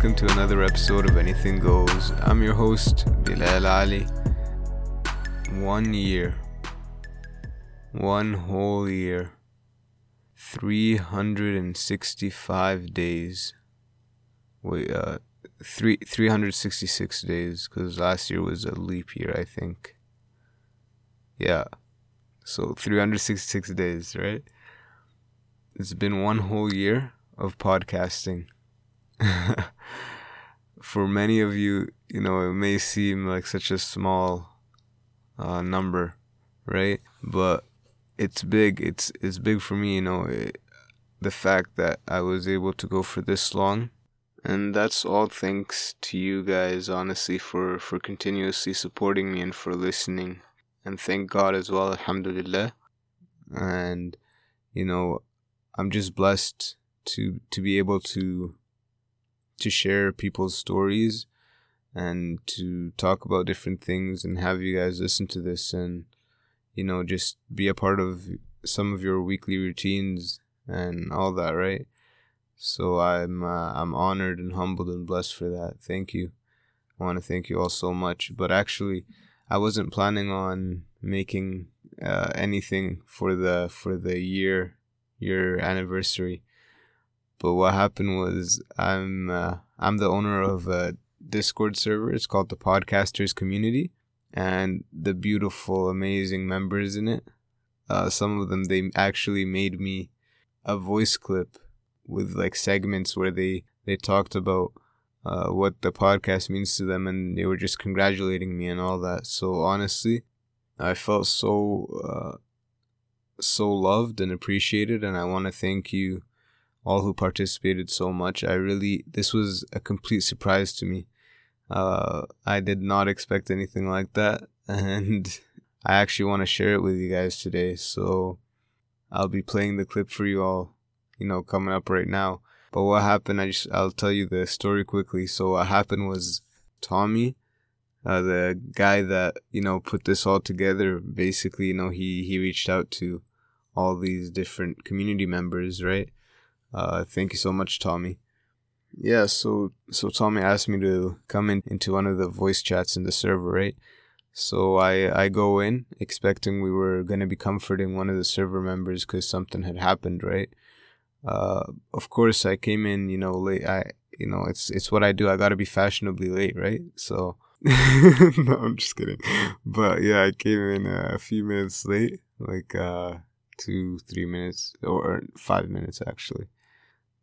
welcome to another episode of Anything Goes. I'm your host, Bilal Ali. One year. One whole year. 365 days. Wait, uh, three, 366 days, because last year was a leap year, I think. Yeah. So 366 days, right? It's been one whole year of podcasting. For many of you, you know, it may seem like such a small uh, number, right? But it's big. It's it's big for me, you know, it, the fact that I was able to go for this long. And that's all thanks to you guys, honestly, for, for continuously supporting me and for listening. And thank God as well, alhamdulillah. And, you know, I'm just blessed to to be able to to share people's stories and to talk about different things and have you guys listen to this and you know just be a part of some of your weekly routines and all that right? So i'm uh, i'm honored and humbled and blessed for that. Thank you. I want to thank you all so much. But actually i wasn't planning on making uh, anything for the for the year your anniversary. But what happened was I'm uh, I'm the owner of a Discord server. It's called the Podcasters Community, and the beautiful, amazing members in it. Uh, some of them they actually made me a voice clip with like segments where they they talked about uh, what the podcast means to them, and they were just congratulating me and all that. So honestly, I felt so uh, so loved and appreciated and I want to thank you all who participated so much. I really this was a complete surprise to me. Uh, I did not expect anything like that and I actually want to share it with you guys today. So I'll be playing the clip for you all, you know, coming up right now. But what happened, I just I'll tell you the story quickly. So what happened was Tommy uh, the guy that you know put this all together basically you know he he reached out to all these different community members, right? Uh, thank you so much, Tommy. Yeah, so so Tommy asked me to come in into one of the voice chats in the server, right? So I I go in expecting we were gonna be comforting one of the server members because something had happened, right? Uh, of course I came in, you know, late. I you know it's it's what I do. I gotta be fashionably late, right? So no, I'm just kidding. But yeah, I came in a few minutes late, like uh two, three minutes, or five minutes actually.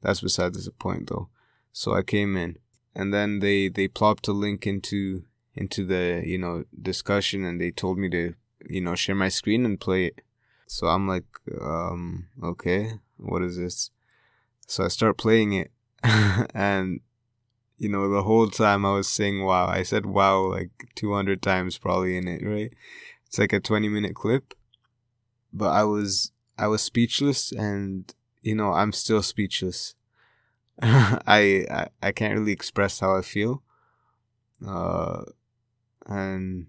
That's besides the point though. So I came in, and then they they plopped a link into into the you know discussion, and they told me to you know share my screen and play it. So I'm like, um, okay, what is this? So I start playing it, and you know the whole time I was saying wow. I said wow like 200 times probably in it, right? It's like a 20 minute clip but I was I was speechless, and you know I'm still speechless. I, I I can't really express how I feel, uh, and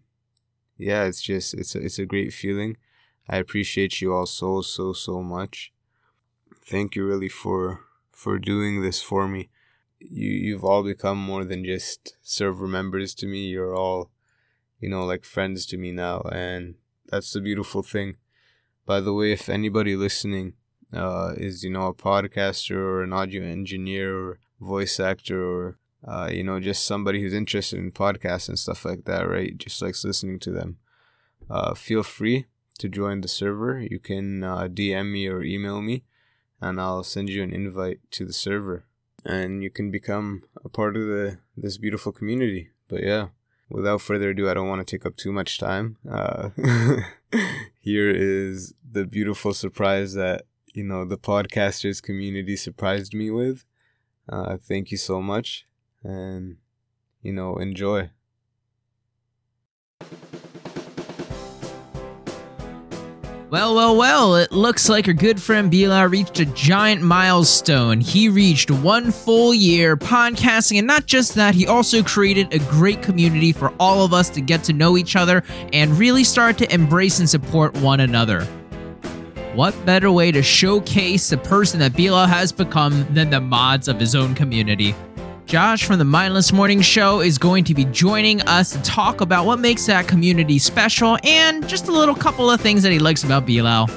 yeah, it's just it's a, it's a great feeling. I appreciate you all so so so much. Thank you really for for doing this for me. You you've all become more than just server members to me. You're all, you know, like friends to me now, and that's the beautiful thing. By the way, if anybody listening uh, is, you know, a podcaster or an audio engineer or voice actor or, uh, you know, just somebody who's interested in podcasts and stuff like that, right? Just likes listening to them. Uh, feel free to join the server. You can uh, DM me or email me, and I'll send you an invite to the server, and you can become a part of the this beautiful community. But yeah, without further ado, I don't want to take up too much time. Uh, here is the beautiful surprise that you know the podcasters community surprised me with. Uh, thank you so much, and you know enjoy. Well, well, well, it looks like our good friend Bilal reached a giant milestone. He reached one full year podcasting, and not just that, he also created a great community for all of us to get to know each other and really start to embrace and support one another. What better way to showcase the person that Bilal has become than the mods of his own community? Josh from the Mindless Morning Show is going to be joining us to talk about what makes that community special and just a little couple of things that he likes about Bilal.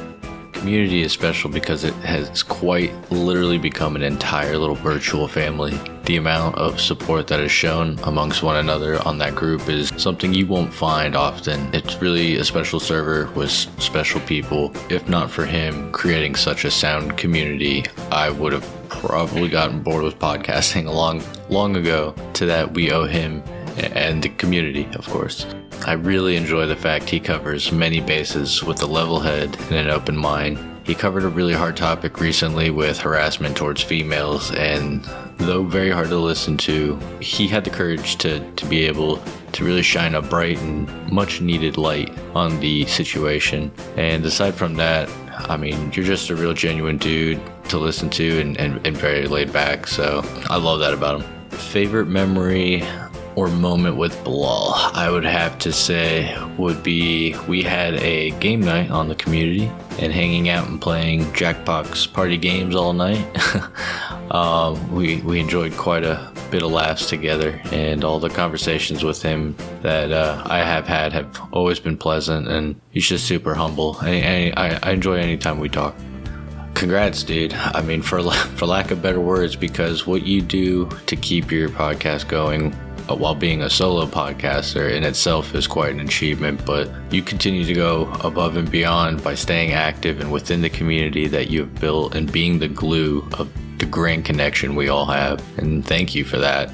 Community is special because it has quite literally become an entire little virtual family. The amount of support that is shown amongst one another on that group is something you won't find often. It's really a special server with special people. If not for him creating such a sound community, I would have probably gotten bored with podcasting long, long ago. To that, we owe him and the community, of course. I really enjoy the fact he covers many bases with a level head and an open mind. He covered a really hard topic recently with harassment towards females, and though very hard to listen to, he had the courage to, to be able to really shine a bright and much needed light on the situation. And aside from that, I mean, you're just a real genuine dude to listen to and, and, and very laid back, so I love that about him. Favorite memory or moment with Bilal, I would have to say would be we had a game night on the community and hanging out and playing Jackbox party games all night. um, we we enjoyed quite a bit of laughs together, and all the conversations with him that uh, I have had have always been pleasant, and he's just super humble. I, I, I enjoy any time we talk congrats, dude. I mean, for for lack of better words, because what you do to keep your podcast going uh, while being a solo podcaster in itself is quite an achievement, but you continue to go above and beyond by staying active and within the community that you've built and being the glue of the grand connection we all have. And thank you for that.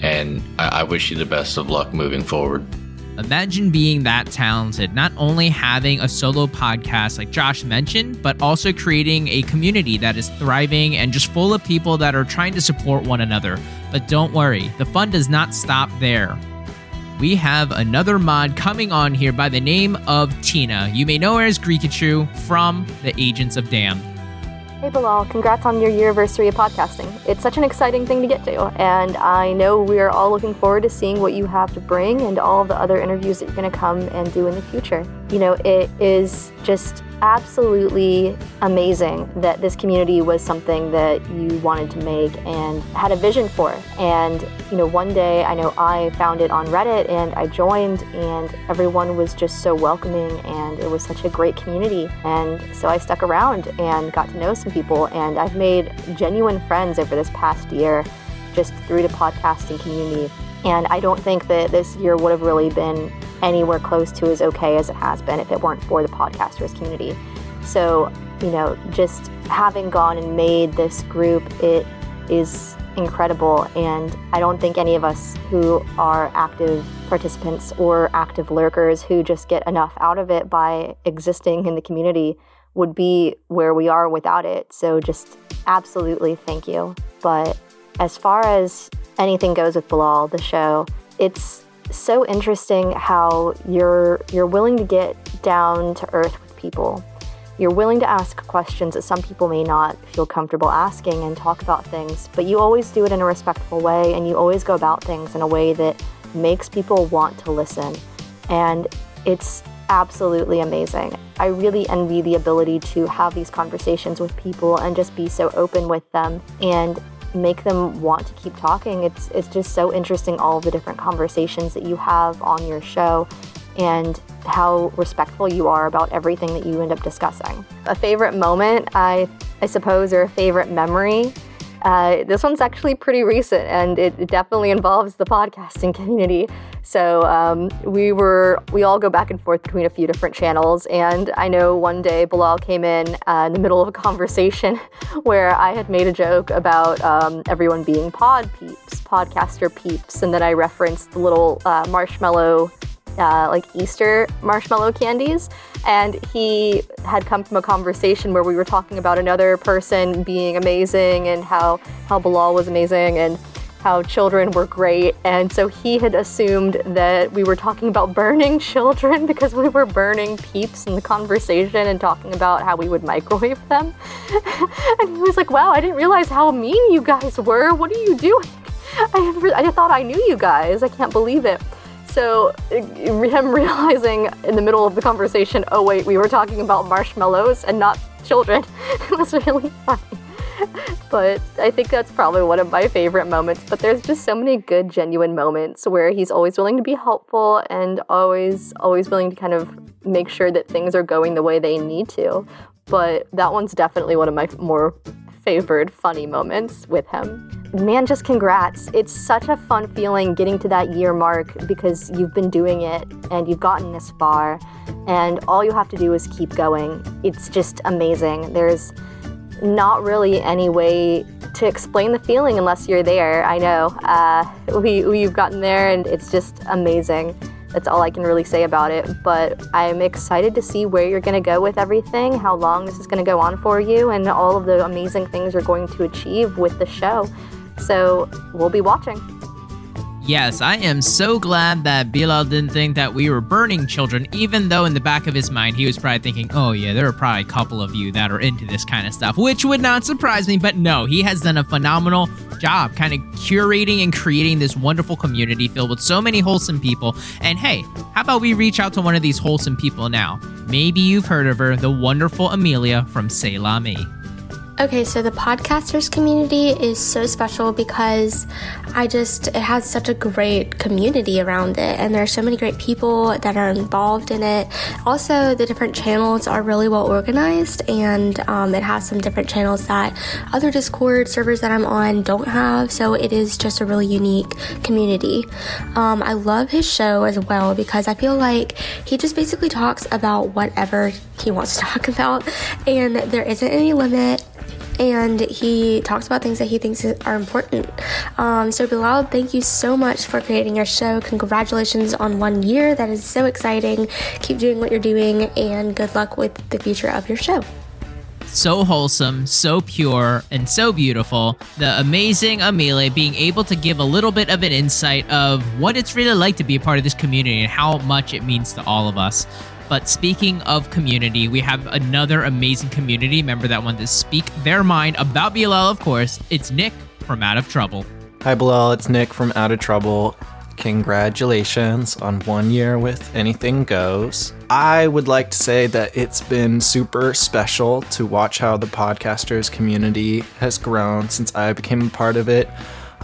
And I, I wish you the best of luck moving forward. Imagine being that talented, not only having a solo podcast like Josh mentioned, but also creating a community that is thriving and just full of people that are trying to support one another. But don't worry, the fun does not stop there. We have another mod coming on here by the name of Tina. You may know her as Greekachu from the Agents of Damn. Hey Bilal, congrats on your anniversary of podcasting. It's such an exciting thing to get to, and I know we're all looking forward to seeing what you have to bring and all the other interviews that you're going to come and do in the future. You know, it is just absolutely amazing that this community was something that you wanted to make and had a vision for. And, you know, one day I know I found it on Reddit and I joined, and everyone was just so welcoming and it was such a great community. And so I stuck around and got to know some people, and I've made genuine friends over this past year just through the podcasting community. And I don't think that this year would have really been anywhere close to as okay as it has been if it weren't for the podcasters community. So, you know, just having gone and made this group, it is incredible. And I don't think any of us who are active participants or active lurkers who just get enough out of it by existing in the community would be where we are without it. So just absolutely thank you. But as far as anything goes with Bilal, the show, it's so interesting how you're you're willing to get down to earth with people. You're willing to ask questions that some people may not feel comfortable asking and talk about things, but you always do it in a respectful way and you always go about things in a way that makes people want to listen. And it's absolutely amazing. I really envy the ability to have these conversations with people and just be so open with them and make them want to keep talking. It's it's just so interesting all the different conversations that you have on your show and how respectful you are about everything that you end up discussing. A favorite moment, I I suppose, or a favorite memory. Uh, this one's actually pretty recent, and it, it definitely involves the podcasting community. So um, we were we all go back and forth between a few different channels, and I know one day Bilal came in uh, in the middle of a conversation where I had made a joke about um, everyone being pod peeps, podcaster peeps, and then I referenced the little uh, marshmallow uh, like Easter marshmallow candies. And he had come from a conversation where we were talking about another person being amazing and how, how Bilal was amazing. And how children were great. And so he had assumed that we were talking about burning children because we were burning peeps in the conversation and talking about how we would microwave them. and he was like, wow, I didn't realize how mean you guys were. What are you doing? I, I thought I knew you guys. I can't believe it. So, him realizing in the middle of the conversation, oh, wait, we were talking about marshmallows and not children, it was really funny. but I think that's probably one of my favorite moments. But there's just so many good, genuine moments where he's always willing to be helpful and always, always willing to kind of make sure that things are going the way they need to. But that one's definitely one of my more favored funny moments with him. Man, just congrats. It's such a fun feeling getting to that year mark because you've been doing it and you've gotten this far, and all you have to do is keep going. It's just amazing. There's not really any way to explain the feeling unless you're there. I know. Uh, we, we've gotten there, and it's just amazing. That's all I can really say about it. But I'm excited to see where you're going to go with everything, how long this is going to go on for you, and all of the amazing things you're going to achieve with the show. So we'll be watching. Yes, I am so glad that Bilal didn't think that we were burning children, even though in the back of his mind he was probably thinking, oh, yeah, there are probably a couple of you that are into this kind of stuff, which would not surprise me. But no, he has done a phenomenal job kind of curating and creating this wonderful community filled with so many wholesome people. And hey, how about we reach out to one of these wholesome people now? Maybe you've heard of her, the wonderful Amelia from Say La Me. Okay, so the podcasters community is so special because I just, it has such a great community around it, and there are so many great people that are involved in it. Also, the different channels are really well organized, and um, it has some different channels that other Discord servers that I'm on don't have, so it is just a really unique community. Um, I love his show as well because I feel like he just basically talks about whatever he wants to talk about, and there isn't any limit and he talks about things that he thinks are important. Um, so, Bilal, thank you so much for creating your show. Congratulations on one year. That is so exciting. Keep doing what you're doing, and good luck with the future of your show. So wholesome, so pure, and so beautiful. The amazing Amelia being able to give a little bit of an insight of what it's really like to be a part of this community and how much it means to all of us. But speaking of community, we have another amazing community member that wanted to speak their mind about Bilal, of course. It's Nick from Out of Trouble. Hi, Bilal. It's Nick from Out of Trouble. Congratulations on one year with Anything Goes. I would like to say that it's been super special to watch how the podcasters community has grown since I became a part of it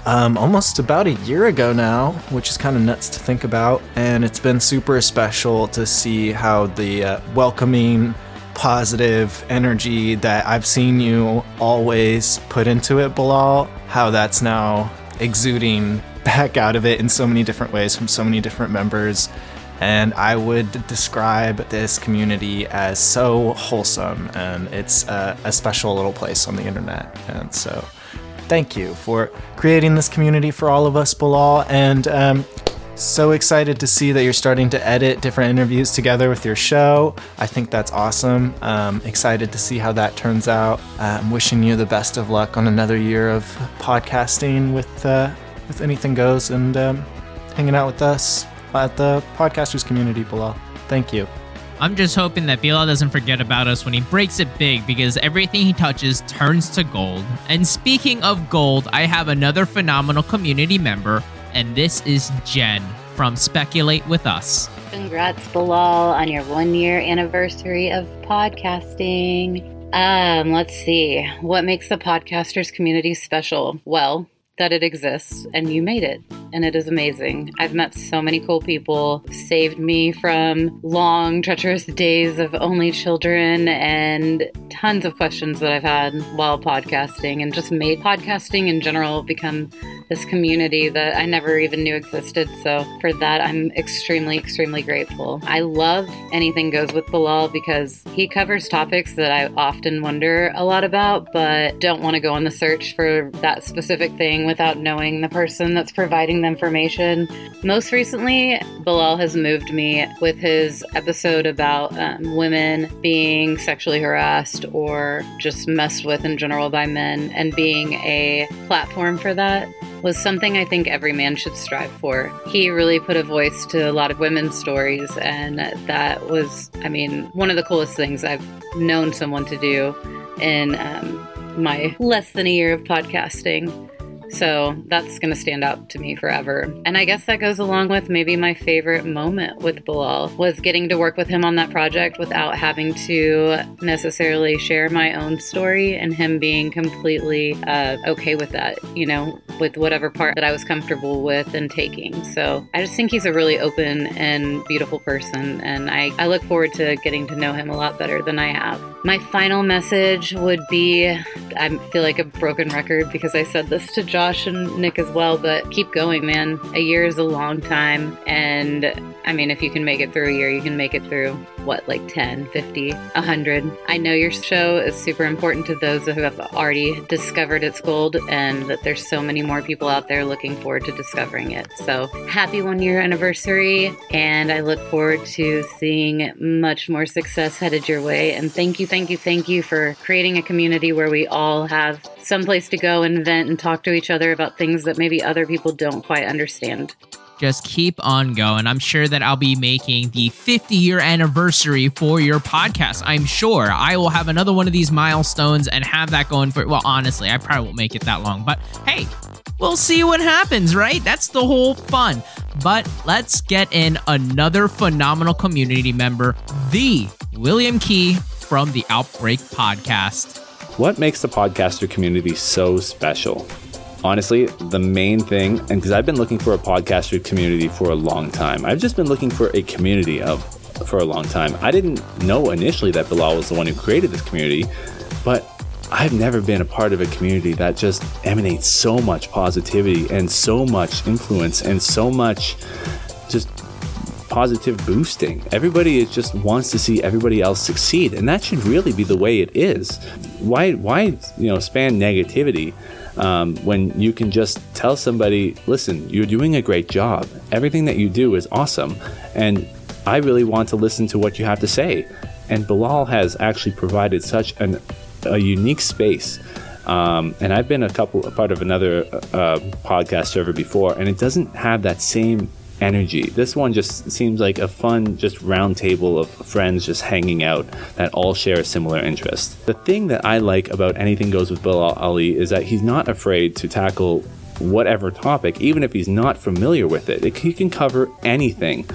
um, almost about a year ago now, which is kind of nuts to think about. And it's been super special to see how the uh, welcoming, positive energy that I've seen you always put into it, Bilal, how that's now exuding back out of it in so many different ways from so many different members. And I would describe this community as so wholesome, and it's a, a special little place on the internet. And so, thank you for creating this community for all of us, Bilal. And um, so excited to see that you're starting to edit different interviews together with your show. I think that's awesome. Um, excited to see how that turns out. I'm wishing you the best of luck on another year of podcasting with uh, with Anything Goes and um, hanging out with us at the podcasters community, Bilal. Thank you. I'm just hoping that Bilal doesn't forget about us when he breaks it big because everything he touches turns to gold. And speaking of gold, I have another phenomenal community member, and this is Jen from Speculate with Us. Congrats, Bilal, on your one year anniversary of podcasting. Um, let's see. What makes the podcasters community special? Well, that it exists and you made it. And it is amazing. I've met so many cool people, saved me from long, treacherous days of only children and tons of questions that I've had while podcasting, and just made podcasting in general become this community that I never even knew existed. So for that, I'm extremely, extremely grateful. I love Anything Goes with Bilal because he covers topics that I often wonder a lot about, but don't want to go on the search for that specific thing without knowing the person that's providing the information. Most recently, Bilal has moved me with his episode about um, women being sexually harassed or just messed with in general by men and being a platform for that was something I think every man should strive for. He really put a voice to a lot of women's stories, and that was, I mean, one of the coolest things I've known someone to do in um, my less than a year of podcasting. So that's going to stand out to me forever. And I guess that goes along with maybe my favorite moment with Bilal was getting to work with him on that project without having to necessarily share my own story and him being completely uh, okay with that, you know, with whatever part that I was comfortable with and taking. So I just think he's a really open and beautiful person. And I, I look forward to getting to know him a lot better than I have. My final message would be I feel like a broken record because I said this to Josh and Nick as well, but keep going, man. A year is a long time. And I mean, if you can make it through a year, you can make it through what, like 10, 50, 100. I know your show is super important to those who have already discovered its gold and that there's so many more people out there looking forward to discovering it. So happy one year anniversary. And I look forward to seeing much more success headed your way. And thank you, thank you, thank you for creating a community where we all have some place to go and vent and talk to each other about things that maybe other people don't quite understand just keep on going. I'm sure that I'll be making the 50 year anniversary for your podcast. I'm sure I will have another one of these milestones and have that going for, well, honestly, I probably won't make it that long, but hey, we'll see what happens, right? That's the whole fun. But let's get in another phenomenal community member, the William Key from the Outbreak Podcast. What makes the podcaster community so special? Honestly, the main thing, and because I've been looking for a podcaster community for a long time, I've just been looking for a community of for a long time. I didn't know initially that Bilal was the one who created this community, but I've never been a part of a community that just emanates so much positivity and so much influence and so much just positive boosting. Everybody is just wants to see everybody else succeed, and that should really be the way it is. Why why you know span negativity? Um, when you can just tell somebody, listen, you're doing a great job. Everything that you do is awesome. And I really want to listen to what you have to say. And Bilal has actually provided such an, a unique space. Um, and I've been a couple a part of another uh, podcast server before, and it doesn't have that same energy. This one just seems like a fun, just round table of friends just hanging out that all share a similar interest. The thing that I like about Anything Goes with Bilal Ali is that he's not afraid to tackle whatever topic, even if he's not familiar with it. He can cover anything.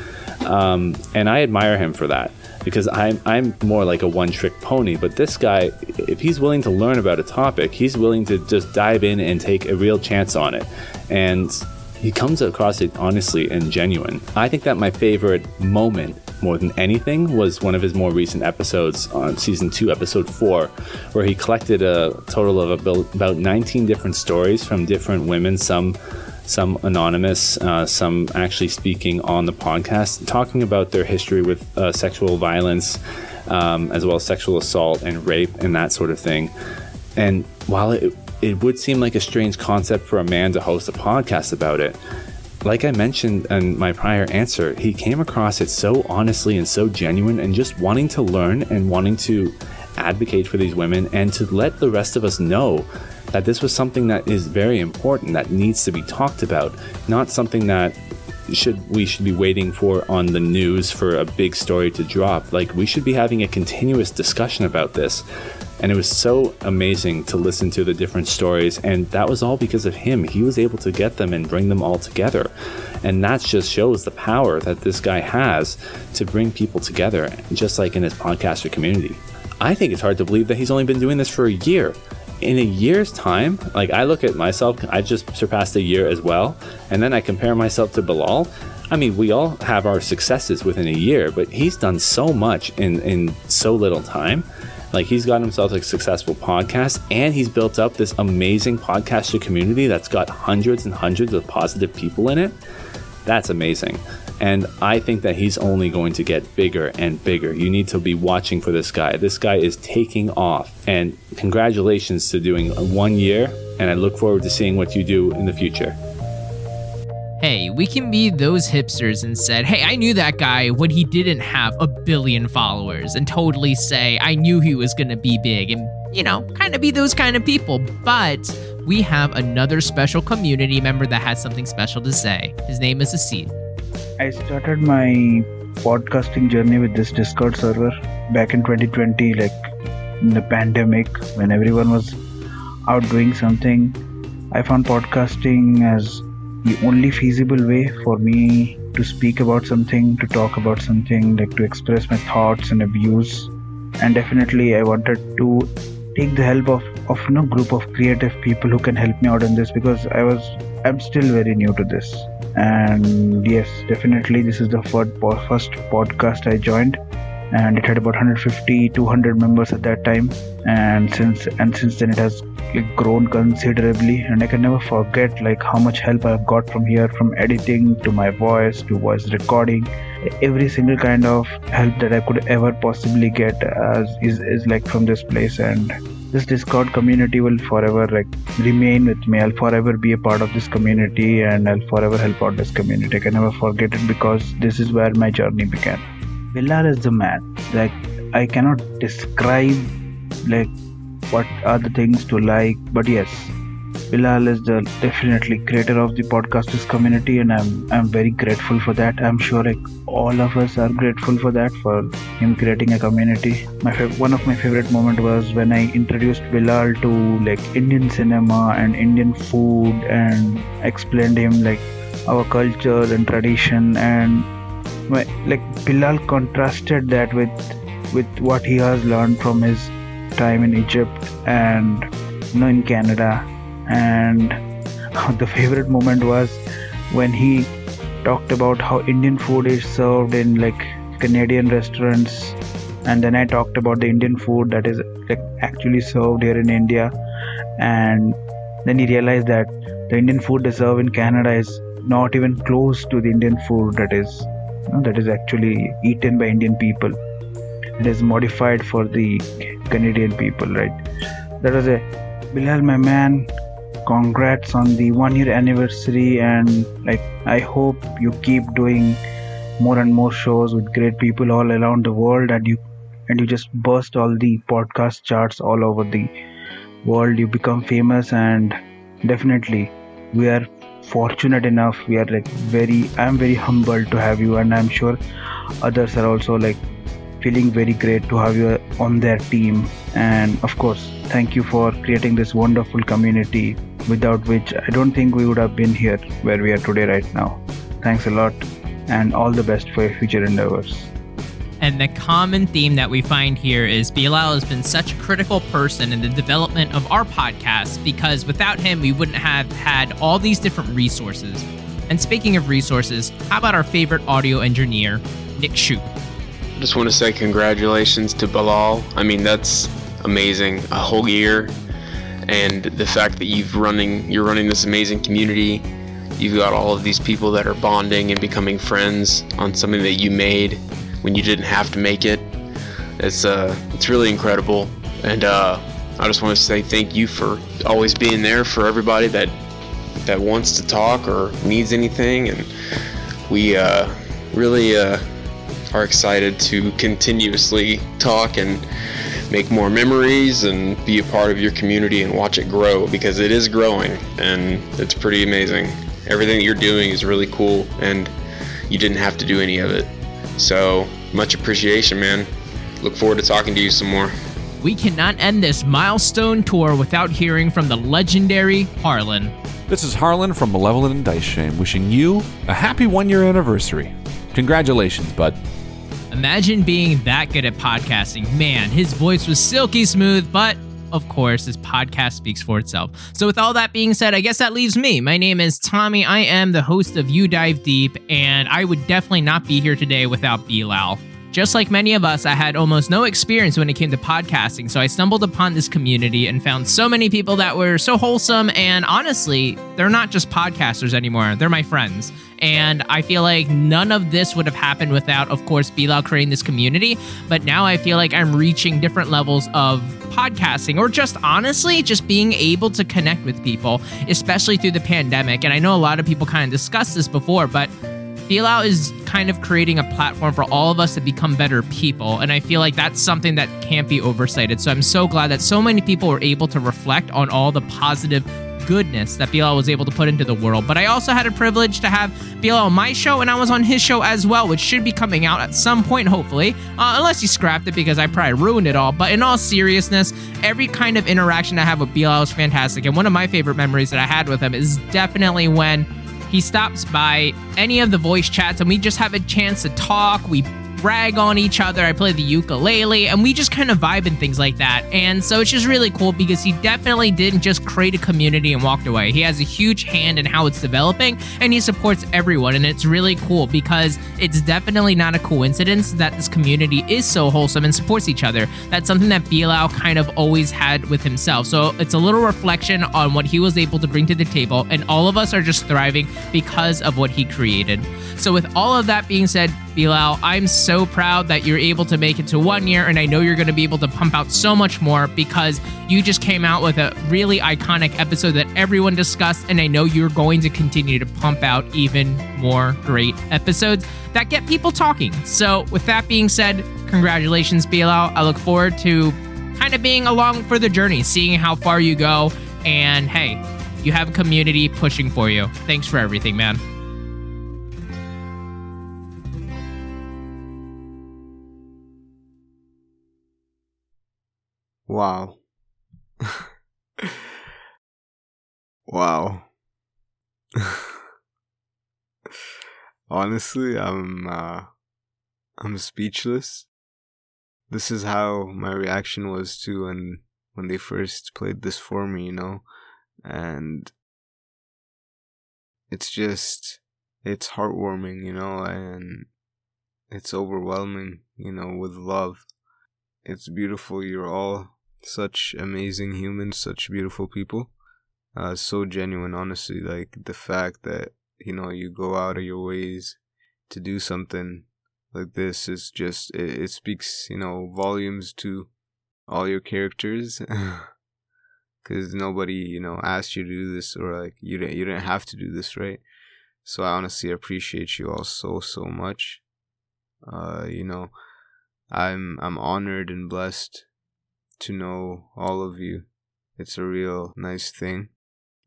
Um, and I admire him for that because I'm, I'm more like a one trick pony. But this guy, if he's willing to learn about a topic, he's willing to just dive in and take a real chance on it. And he comes across it honestly and genuine. I think that my favorite moment more than anything was one of his more recent episodes on season 2 episode 4 where he collected a total of about 19 different stories from different women some some anonymous uh, some actually speaking on the podcast talking about their history with uh, sexual violence um, as well as sexual assault and rape and that sort of thing and while it it would seem like a strange concept for a man to host a podcast about it. Like I mentioned in my prior answer, he came across it so honestly and so genuine and just wanting to learn and wanting to advocate for these women and to let the rest of us know that this was something that is very important that needs to be talked about, not something that should we should be waiting for on the news for a big story to drop. Like we should be having a continuous discussion about this and it was so amazing to listen to the different stories. And that was all because of him. He was able to get them and bring them all together. And that just shows the power that this guy has to bring people together, just like in his podcaster community. I think it's hard to believe that he's only been doing this for a year. In a year's time, like I look at myself, I just surpassed a year as well. And then I compare myself to Bilal. I mean, we all have our successes within a year, but he's done so much in, in so little time like he's got himself a successful podcast and he's built up this amazing podcaster community that's got hundreds and hundreds of positive people in it. That's amazing. And I think that he's only going to get bigger and bigger. You need to be watching for this guy. This guy is taking off. And congratulations to doing one year. And I look forward to seeing what you do in the future hey, we can be those hipsters and said, hey, I knew that guy when he didn't have a billion followers and totally say, I knew he was to be big and, you know, kind of be those kind of people. But we have another special community member that has something special to say. His name is Asid. I started my podcasting journey with this Discord server back in 2020, like in the pandemic when everyone was out doing something I found podcasting as the only feasible way for me to speak about something, to talk about something, like to express my thoughts and views. And definitely, I wanted to take the help of of you know group of creative people who can help me out in this because I was I'm still very new to this. And yes, definitely, this is the first first podcast I joined and it had about 150 200 members at that time. And since and since then it has grown considerably. And i can never forget like how much help i've got from here from editing to my voice to voice recording. Every single kind of help that i could ever possibly get as is, is like from this place. And this discord community will forever like remain with me. I'll forever be a part of this community and i'll forever help out this community. I can never forget it because this is where my journey began Bilal is the man. Like I cannot describe like what are the things to like, but yes, Bilal is the definitely creator of the podcasters community, and I'm I'm very grateful for that. I'm sure like all of us are grateful for that for him creating a community. My fav- one of my favorite moment was when I introduced Bilal to like Indian cinema and Indian food, and explained him like our culture and tradition and like Bilal contrasted that with with what he has learned from his time in Egypt and you know in Canada. And the favorite moment was when he talked about how Indian food is served in like Canadian restaurants. And then I talked about the Indian food that is like actually served here in India. And then he realized that the Indian food they serve in Canada is not even close to the Indian food that is that is actually eaten by Indian people. It is modified for the Canadian people, right? That was a Bilal, my man. Congrats on the one year anniversary, and like I hope you keep doing more and more shows with great people all around the world, and you and you just burst all the podcast charts all over the world. You become famous, and definitely we are fortunate enough we are like very i'm very humbled to have you and i'm sure others are also like feeling very great to have you on their team. And of course thank you for creating this wonderful community without which i don't think we would have been here where we are today right now. Thanks a lot and all the best for your future endeavors and the common theme that we find here is Bilal has been such a critical person in the development of our podcast because without him, we wouldn't have had all these different resources. And speaking of resources, how about our favorite audio engineer, Nick Shoup? I just want to say congratulations to Bilal. I mean, that's amazing. A whole year, and the fact that you've running, you're running this amazing community. You've got all of these people that are bonding and becoming friends on something that you made when you didn't have to make it. It's uh, it's really incredible, and uh, I just want to say thank you for always being there for everybody that that wants to talk or needs anything, and we uh, really uh, are excited to continuously talk and make more memories and be a part of your community and watch it grow because it is growing and it's pretty amazing. Everything that you're doing is really cool and you didn't have to do any of it. So much appreciation, man. Look forward to talking to you some more. We cannot end this milestone tour without hearing from the legendary Harlan. This is Harlan from Malevolent and Dice Shame, wishing you a happy one year anniversary. Congratulations, bud. Imagine being that good at podcasting. Man, his voice was silky smooth, but of course, this podcast speaks for itself. So, with all that being said, I guess that leaves me. My name is Tommy. I am the host of You Dive Deep, and I would definitely not be here today without Bilal. Just like many of us, I had almost no experience when it came to podcasting, so I stumbled upon this community and found so many people that were so wholesome. And honestly, they're not just podcasters anymore, they're my friends. And I feel like none of this would have happened without, of course, Bilal creating this community. But now I feel like I'm reaching different levels of podcasting or just honestly just being able to connect with people, especially through the pandemic. And I know a lot of people kind of discussed this before, but Bilal is kind of creating a platform for all of us to become better people. And I feel like that's something that can't be oversighted. So I'm so glad that so many people were able to reflect on all the positive goodness that Bilal was able to put into the world. But I also had a privilege to have Bilal on my show, and I was on his show as well, which should be coming out at some point, hopefully, uh, unless he scrapped it because I probably ruined it all. But in all seriousness, every kind of interaction I have with Bilal is fantastic, and one of my favorite memories that I had with him is definitely when he stops by any of the voice chats and we just have a chance to talk. We rag on each other. I play the ukulele, and we just kind of vibe and things like that. And so it's just really cool because he definitely didn't just create a community and walked away. He has a huge hand in how it's developing, and he supports everyone. And it's really cool because it's definitely not a coincidence that this community is so wholesome and supports each other. That's something that Bilal kind of always had with himself. So it's a little reflection on what he was able to bring to the table, and all of us are just thriving because of what he created. So, with all of that being said, Bilal, I'm so proud that you're able to make it to one year, and I know you're going to be able to pump out so much more because you just came out with a really iconic episode that everyone discussed, and I know you're going to continue to pump out even more great episodes that get people talking. So, with that being said, congratulations, Bilal. I look forward to kind of being along for the journey, seeing how far you go, and hey, you have a community pushing for you. Thanks for everything, man. Wow. wow. Honestly, I'm uh I'm speechless. This is how my reaction was to when when they first played this for me, you know? And it's just it's heartwarming, you know, and it's overwhelming, you know, with love. It's beautiful. You're all such amazing humans, such beautiful people. Uh, so genuine, honestly. Like the fact that you know you go out of your ways to do something like this is just it, it speaks you know volumes to all your characters because nobody you know asked you to do this or like you didn't you didn't have to do this right so i honestly appreciate you all so so much uh you know i'm i'm honored and blessed to know all of you. It's a real nice thing.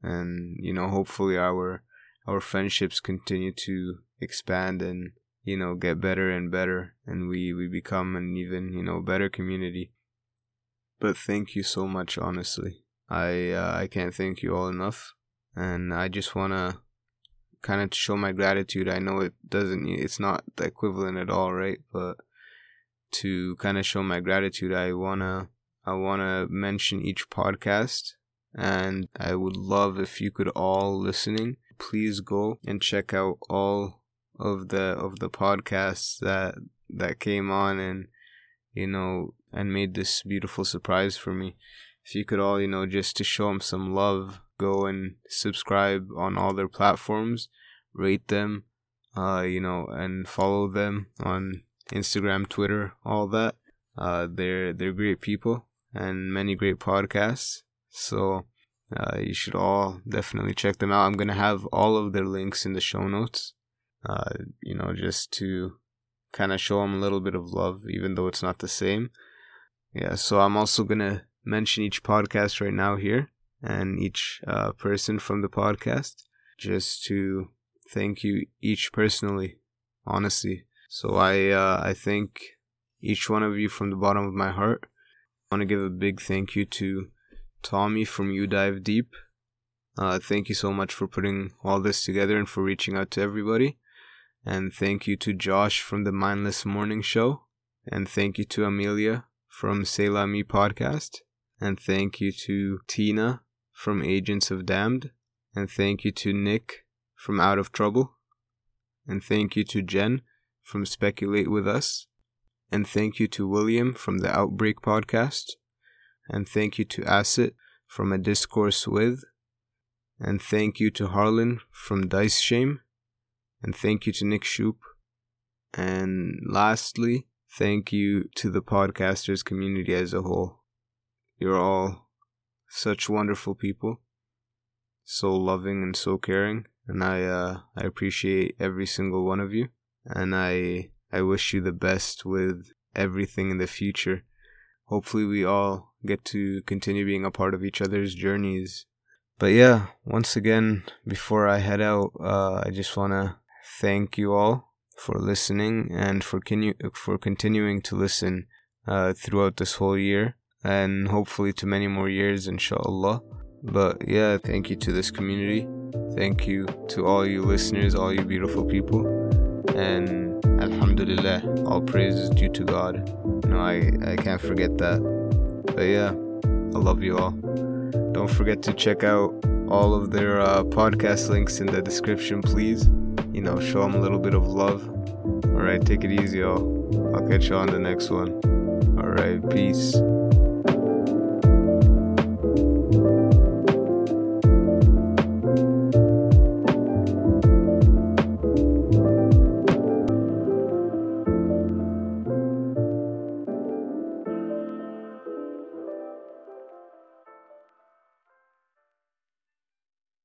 And, you know, hopefully our our friendships continue to expand and, you know, get better and better and we, we become an even, you know, better community. But thank you so much, honestly. I uh, I can't thank you all enough. And I just wanna kind of show my gratitude. I know it doesn't it's not the equivalent at all, right? But to kind of show my gratitude, I wanna I want to mention each podcast, and I would love if you could all listening, please go and check out all of the of the podcasts that that came on and you know and made this beautiful surprise for me. If you could all, you know, just to show them some love, go and subscribe on all their platforms, rate them, uh, you know, and follow them on Instagram, Twitter, all that. Uh, they're they're great people and many great podcasts. So uh, you should all definitely check them out. I'm gonna have all of their links in the show notes. Uh, you know, just to kind of show them a little bit of love, even though it's not the same. Yeah. So I'm also gonna mention each podcast right now here and each uh, person from the podcast, just to thank you each personally, honestly. So I uh, I thank each one of you from the bottom of my heart want to give a big thank you to Tommy from You Dive Deep. Uh, thank you so much for putting all this together and for reaching out to everybody. And thank you to Josh from the Mindless Morning Show. And thank you to Amelia from Say La Me podcast. And thank you to Tina from Agents of Damned. And thank you to Nick from Out of Trouble. And thank you to Jen from Speculate With Us. And thank you to William from the Outbreak podcast. And thank you to Asset from A Discourse With. And thank you to Harlan from Dice Shame. And thank you to Nick Shoop. And lastly, thank you to the podcasters community as a whole. You're all such wonderful people, so loving and so caring, and I uh, I appreciate every single one of you, and I I wish you the best with everything in the future. Hopefully, we all get to continue being a part of each other's journeys but yeah, once again, before I head out, uh, I just want to thank you all for listening and for for continuing to listen uh, throughout this whole year and hopefully to many more years, inshallah. But yeah, thank you to this community. Thank you to all you listeners, all you beautiful people. And Alhamdulillah, all praise is due to God. No, I, I can't forget that. But yeah, I love you all. Don't forget to check out all of their uh, podcast links in the description, please. You know, show them a little bit of love. All right, take it easy, y'all. I'll catch you on the next one. All right, peace.